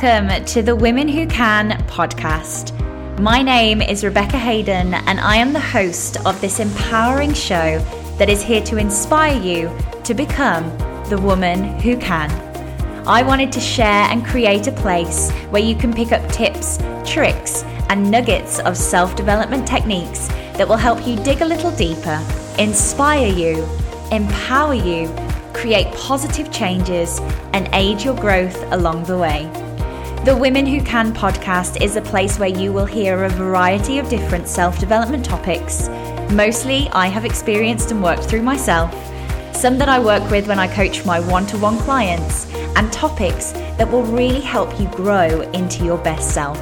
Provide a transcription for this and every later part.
Welcome to the Women Who Can podcast. My name is Rebecca Hayden, and I am the host of this empowering show that is here to inspire you to become the woman who can. I wanted to share and create a place where you can pick up tips, tricks, and nuggets of self development techniques that will help you dig a little deeper, inspire you, empower you create positive changes, and aid your growth along the way. The Women Who Can podcast is a place where you will hear a variety of different self development topics. Mostly, I have experienced and worked through myself, some that I work with when I coach my one to one clients, and topics that will really help you grow into your best self.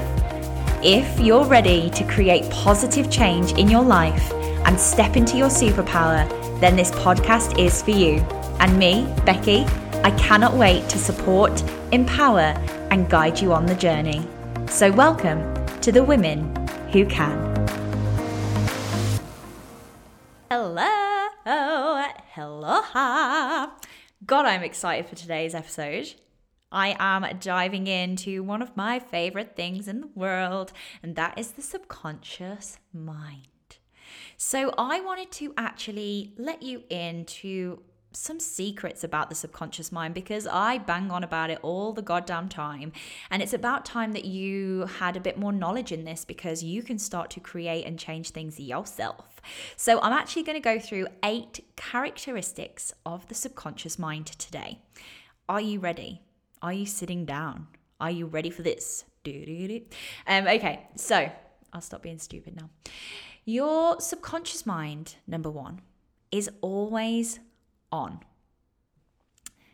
If you're ready to create positive change in your life and step into your superpower, then this podcast is for you and me, Becky, I cannot wait to support, empower, and guide you on the journey. So, welcome to the Women Who Can. Hello, hello. God, I'm excited for today's episode. I am diving into one of my favorite things in the world, and that is the subconscious mind. So, I wanted to actually let you into some secrets about the subconscious mind because I bang on about it all the goddamn time. And it's about time that you had a bit more knowledge in this because you can start to create and change things yourself. So, I'm actually going to go through eight characteristics of the subconscious mind today. Are you ready? Are you sitting down? Are you ready for this? Um, okay, so I'll stop being stupid now. Your subconscious mind, number one, is always on.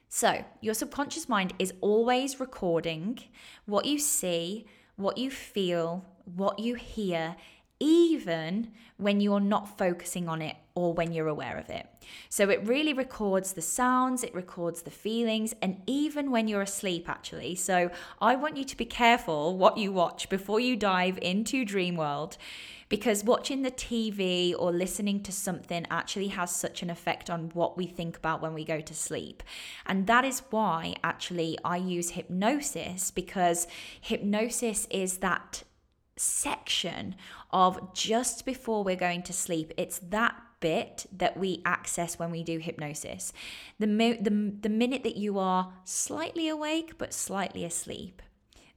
So, your subconscious mind is always recording what you see, what you feel, what you hear, even when you're not focusing on it or when you're aware of it. So it really records the sounds, it records the feelings, and even when you're asleep, actually. So I want you to be careful what you watch before you dive into Dream World because watching the TV or listening to something actually has such an effect on what we think about when we go to sleep. And that is why actually I use hypnosis because hypnosis is that section of just before we're going to sleep. It's that bit that we access when we do hypnosis. The, the, the minute that you are slightly awake but slightly asleep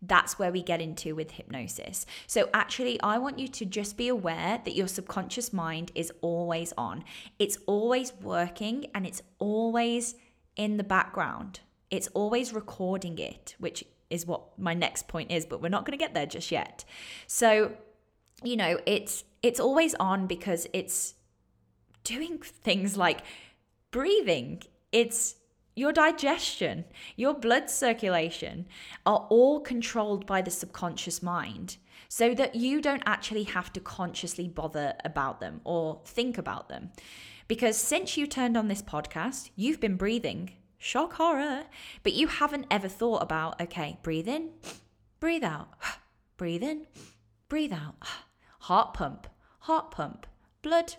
that's where we get into with hypnosis. So, actually, I want you to just be aware that your subconscious mind is always on. It's always working and it's always in the background. It's always recording it, which is what my next point is, but we're not going to get there just yet. So, you know, it's it's always on because it's doing things like breathing. It's your digestion, your blood circulation are all controlled by the subconscious mind so that you don't actually have to consciously bother about them or think about them. Because since you turned on this podcast, you've been breathing, shock horror, but you haven't ever thought about, okay, breathe in, breathe out, breathe in, breathe out, heart pump, heart pump, blood,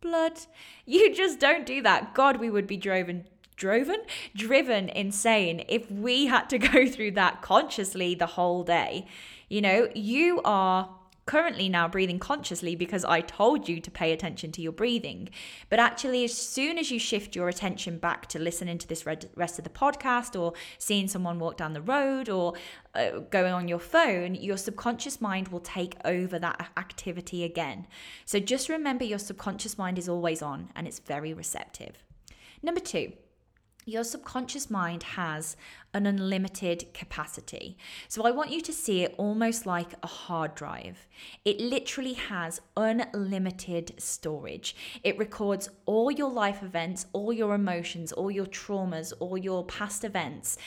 blood. You just don't do that. God, we would be driven driven driven insane if we had to go through that consciously the whole day you know you are currently now breathing consciously because I told you to pay attention to your breathing. But actually, as soon as you shift your attention back to listening to this rest of the podcast or seeing someone walk down the road or uh, going on your phone, your subconscious mind will take over that activity again. So just remember your subconscious mind is always on and it's very receptive. Number two, your subconscious mind has an unlimited capacity. So I want you to see it almost like a hard drive. It literally has unlimited storage. It records all your life events, all your emotions, all your traumas, all your past events,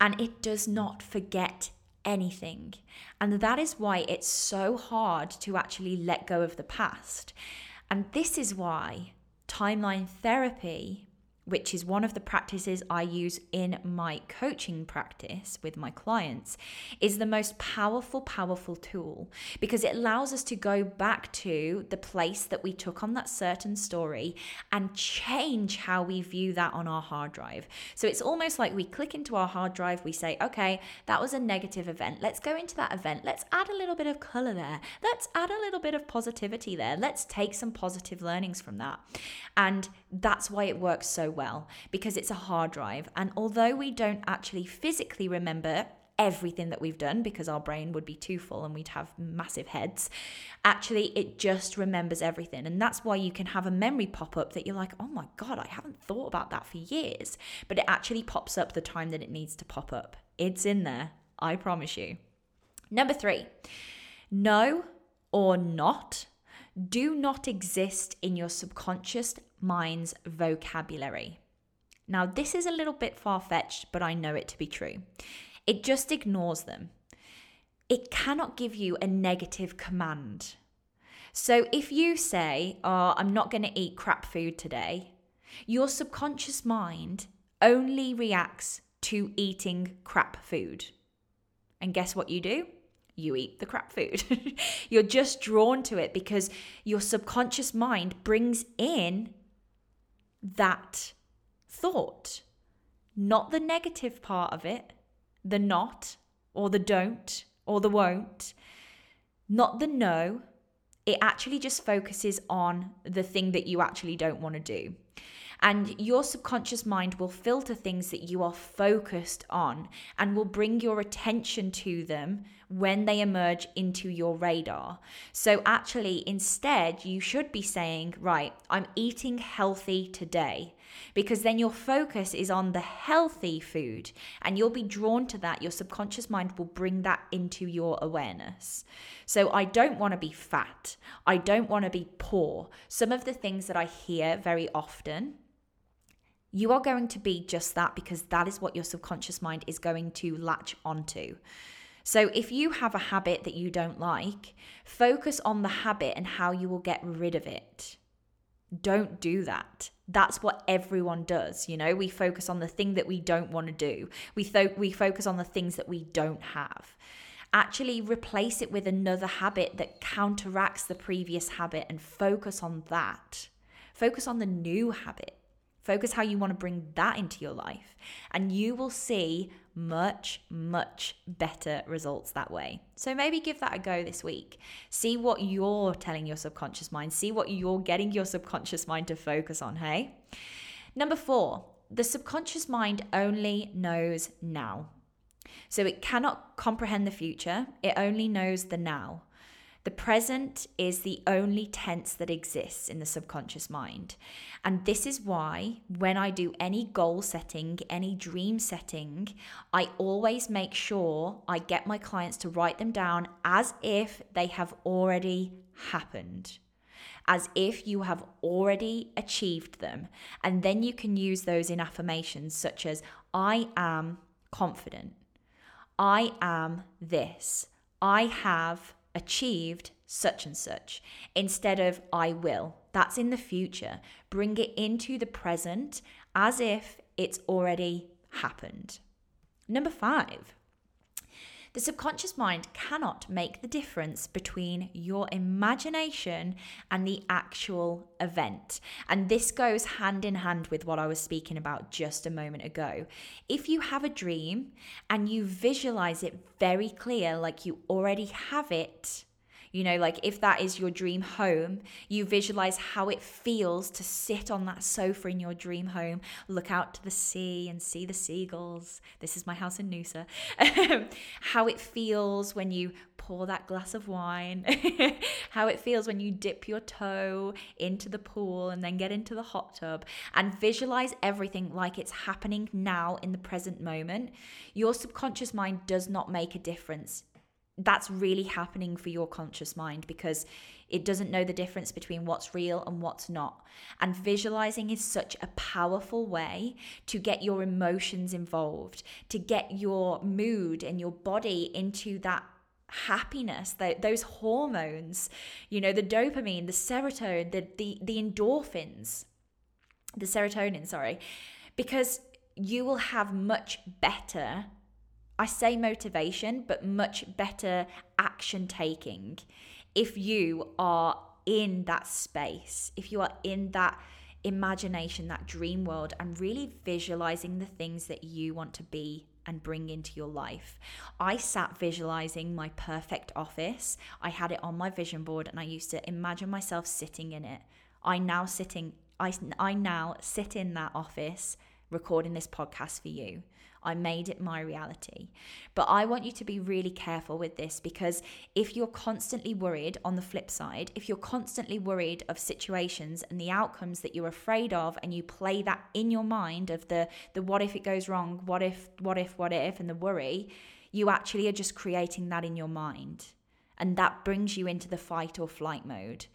and it does not forget anything. And that is why it's so hard to actually let go of the past. And this is why timeline therapy which is one of the practices I use in my coaching practice with my clients, is the most powerful, powerful tool because it allows us to go back to the place that we took on that certain story and change how we view that on our hard drive. So it's almost like we click into our hard drive, we say, okay, that was a negative event. Let's go into that event. Let's add a little bit of color there. Let's add a little bit of positivity there. Let's take some positive learnings from that. And that's why it works so well because it's a hard drive. And although we don't actually physically remember everything that we've done because our brain would be too full and we'd have massive heads. Actually, it just remembers everything. And that's why you can have a memory pop up that you're like, oh my God, I haven't thought about that for years. But it actually pops up the time that it needs to pop up. It's in there, I promise you. Number three, no or not do not exist in your subconscious mind's vocabulary. Now, this is a little bit far fetched, but I know it to be true. It just ignores them. It cannot give you a negative command. So if you say, Oh, I'm not going to eat crap food today, your subconscious mind only reacts to eating crap food. And guess what you do? You eat the crap food. You're just drawn to it because your subconscious mind brings in that thought, not the negative part of it, the not or the don't or the won't, not the no. It actually just focuses on the thing that you actually don't want to do. And your subconscious mind will filter things that you are focused on and will bring your attention to them when they emerge into your radar. So, actually, instead, you should be saying, Right, I'm eating healthy today because then your focus is on the healthy food and you'll be drawn to that. Your subconscious mind will bring that into your awareness. So I don't want to be fat. I don't want to be poor. Some of the things that I hear very often. You are going to be just that because that is what your subconscious mind is going to latch onto. So, if you have a habit that you don't like, focus on the habit and how you will get rid of it. Don't do that. That's what everyone does you know? We focus on the thing that we don't want to do. We th- we focus on the things that we don't have. Actually replace it with another habit that counteracts the previous habit and focus on that. Focus on the new habit focus how you want to bring that into your life and you will see much, much better results that way. So maybe give that a go this week. See what you're telling your subconscious mind, see what you're getting your subconscious mind to focus on, hey? Number four, the subconscious mind only knows now. So it cannot comprehend the future, it only knows the now. The present is the only tense that exists in the subconscious mind. And this is why, when I do any goal setting, any dream setting, I always make sure I get my clients to write them down as if they have already happened as if you have already achieved them. And then you can use those in affirmations such as, I am confident. I am this. I have achieved such and such instead of I will. That's in the future. Bring it into the present as if it's already happened. Number five, the subconscious mind cannot make the difference between your imagination and the actual event. And this goes hand in hand with what I was speaking about just a moment ago. If you have a dream and you visualize it very clear, like you already have it, you know, like if that is your dream home, you visualize how it feels to sit on that sofa in your dream home, look out to the sea and see the seagulls. This is my house in Noosa. how it feels when you pour that glass of wine, how it feels when you dip your toe into the pool and then get into the hot tub, and visualize everything like it's happening now in the present moment. Your subconscious mind does not make a difference that's really happening for your conscious mind because it doesn't know the difference between what's real and what's not. And visualizing is such a powerful way to get your emotions involved, to get your mood and your body into that happiness those hormones you know the dopamine the serotonin the, the the endorphins the serotonin, sorry, because you will have much better, I say motivation, but much better action taking if you are in that space, if you are in that imagination, that dream world, and really visualizing the things that you want to be and bring into your life. I sat visualizing my perfect office. I had it on my vision board and I used to imagine myself sitting in it. I now sitting I, I now sit in that office recording this podcast for you. I made it my reality. But I want you to be really careful with this because if you're constantly worried on the flip side, if you're constantly worried of situations and the outcomes that you're afraid of and you play that in your mind of the the what if it goes wrong, what if what if what if and the worry, you actually are just creating that in your mind. And that brings you into the fight or flight mode.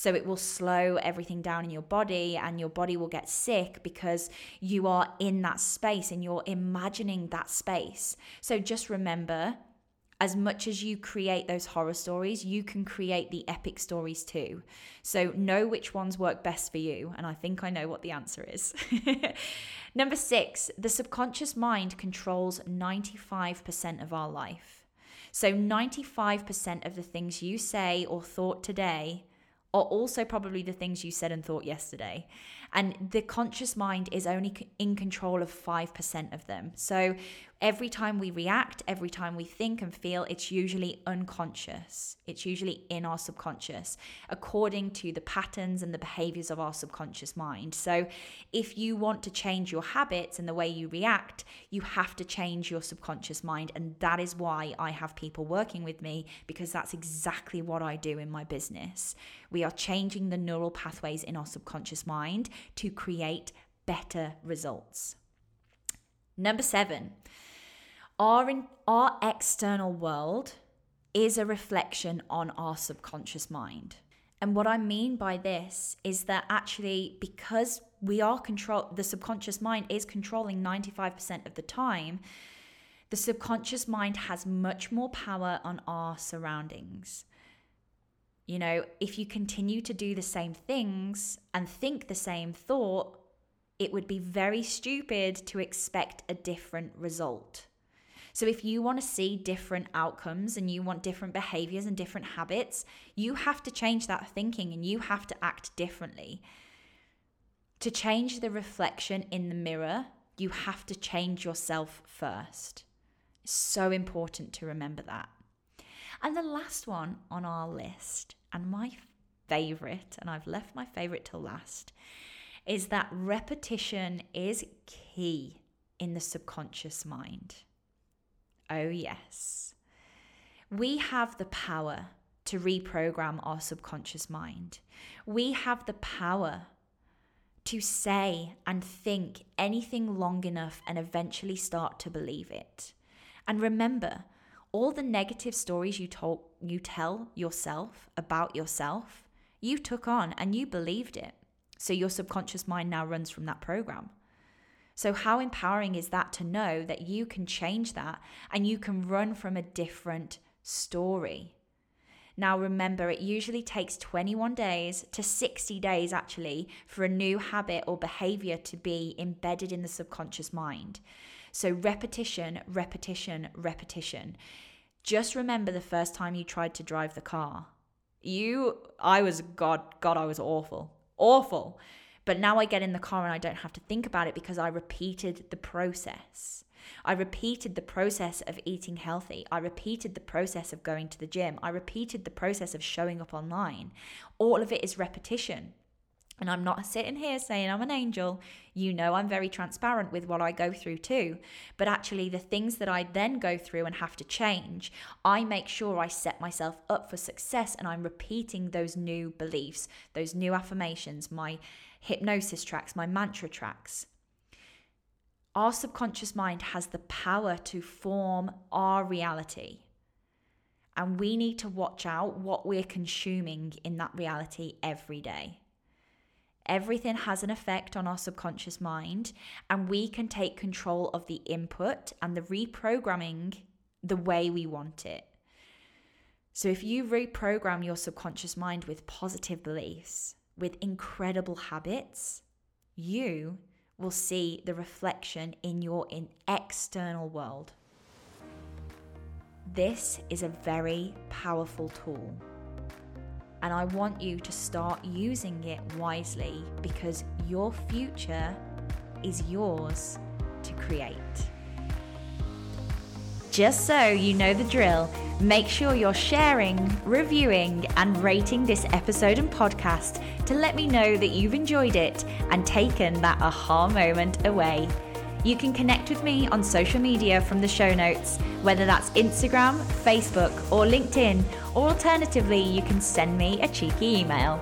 So it will slow everything down in your body and your body will get sick because you are in that space and you're imagining that space. So just remember as much as you create those horror stories, you can create the epic stories too. So know which ones work best for you. And I think I know what the answer is. Number six, the subconscious mind controls 95% of our life. So 95% of the things you say or thought today are also probably the things you said and thought yesterday. And the conscious mind is only in control of 5% of them. So every time we react, every time we think and feel, it's usually unconscious. It's usually in our subconscious, according to the patterns and the behaviors of our subconscious mind. So if you want to change your habits and the way you react, you have to change your subconscious mind. And that is why I have people working with me because that's exactly what I do in my business. We are changing the neural pathways in our subconscious mind to create better results. Number seven, our, in, our external world is a reflection on our subconscious mind. And what I mean by this is that actually, because we are control, the subconscious mind is controlling 95% of the time, the subconscious mind has much more power on our surroundings. You know, if you continue to do the same things and think the same thought, it would be very stupid to expect a different result. So, if you want to see different outcomes and you want different behaviors and different habits, you have to change that thinking and you have to act differently. To change the reflection in the mirror, you have to change yourself first. It's so important to remember that. And the last one on our list, and my favorite, and I've left my favorite till last, is that repetition is key in the subconscious mind. Oh, yes. We have the power to reprogram our subconscious mind. We have the power to say and think anything long enough and eventually start to believe it. And remember, all the negative stories you told you tell yourself about yourself, you took on and you believed it. So your subconscious mind now runs from that program. So, how empowering is that to know that you can change that and you can run from a different story? Now, remember, it usually takes 21 days to 60 days actually for a new habit or behavior to be embedded in the subconscious mind. So, repetition, repetition, repetition. Just remember the first time you tried to drive the car. You, I was, God, God, I was awful. Awful. But now I get in the car and I don't have to think about it because I repeated the process. I repeated the process of eating healthy. I repeated the process of going to the gym. I repeated the process of showing up online. All of it is repetition. And I'm not sitting here saying I'm an angel. You know, I'm very transparent with what I go through too. But actually, the things that I then go through and have to change, I make sure I set myself up for success and I'm repeating those new beliefs, those new affirmations, my hypnosis tracks, my mantra tracks. Our subconscious mind has the power to form our reality. And we need to watch out what we're consuming in that reality every day. Everything has an effect on our subconscious mind, and we can take control of the input and the reprogramming the way we want it. So, if you reprogram your subconscious mind with positive beliefs, with incredible habits, you will see the reflection in your in external world. This is a very powerful tool. And I want you to start using it wisely because your future is yours to create. Just so you know the drill, make sure you're sharing, reviewing, and rating this episode and podcast to let me know that you've enjoyed it and taken that aha moment away. You can connect with me on social media from the show notes, whether that's Instagram, Facebook, or LinkedIn, or alternatively, you can send me a cheeky email.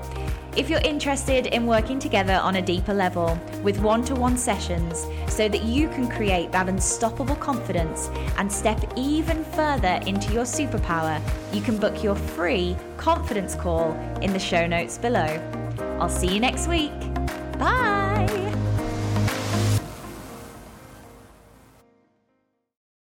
If you're interested in working together on a deeper level with one to one sessions so that you can create that unstoppable confidence and step even further into your superpower, you can book your free confidence call in the show notes below. I'll see you next week. Bye.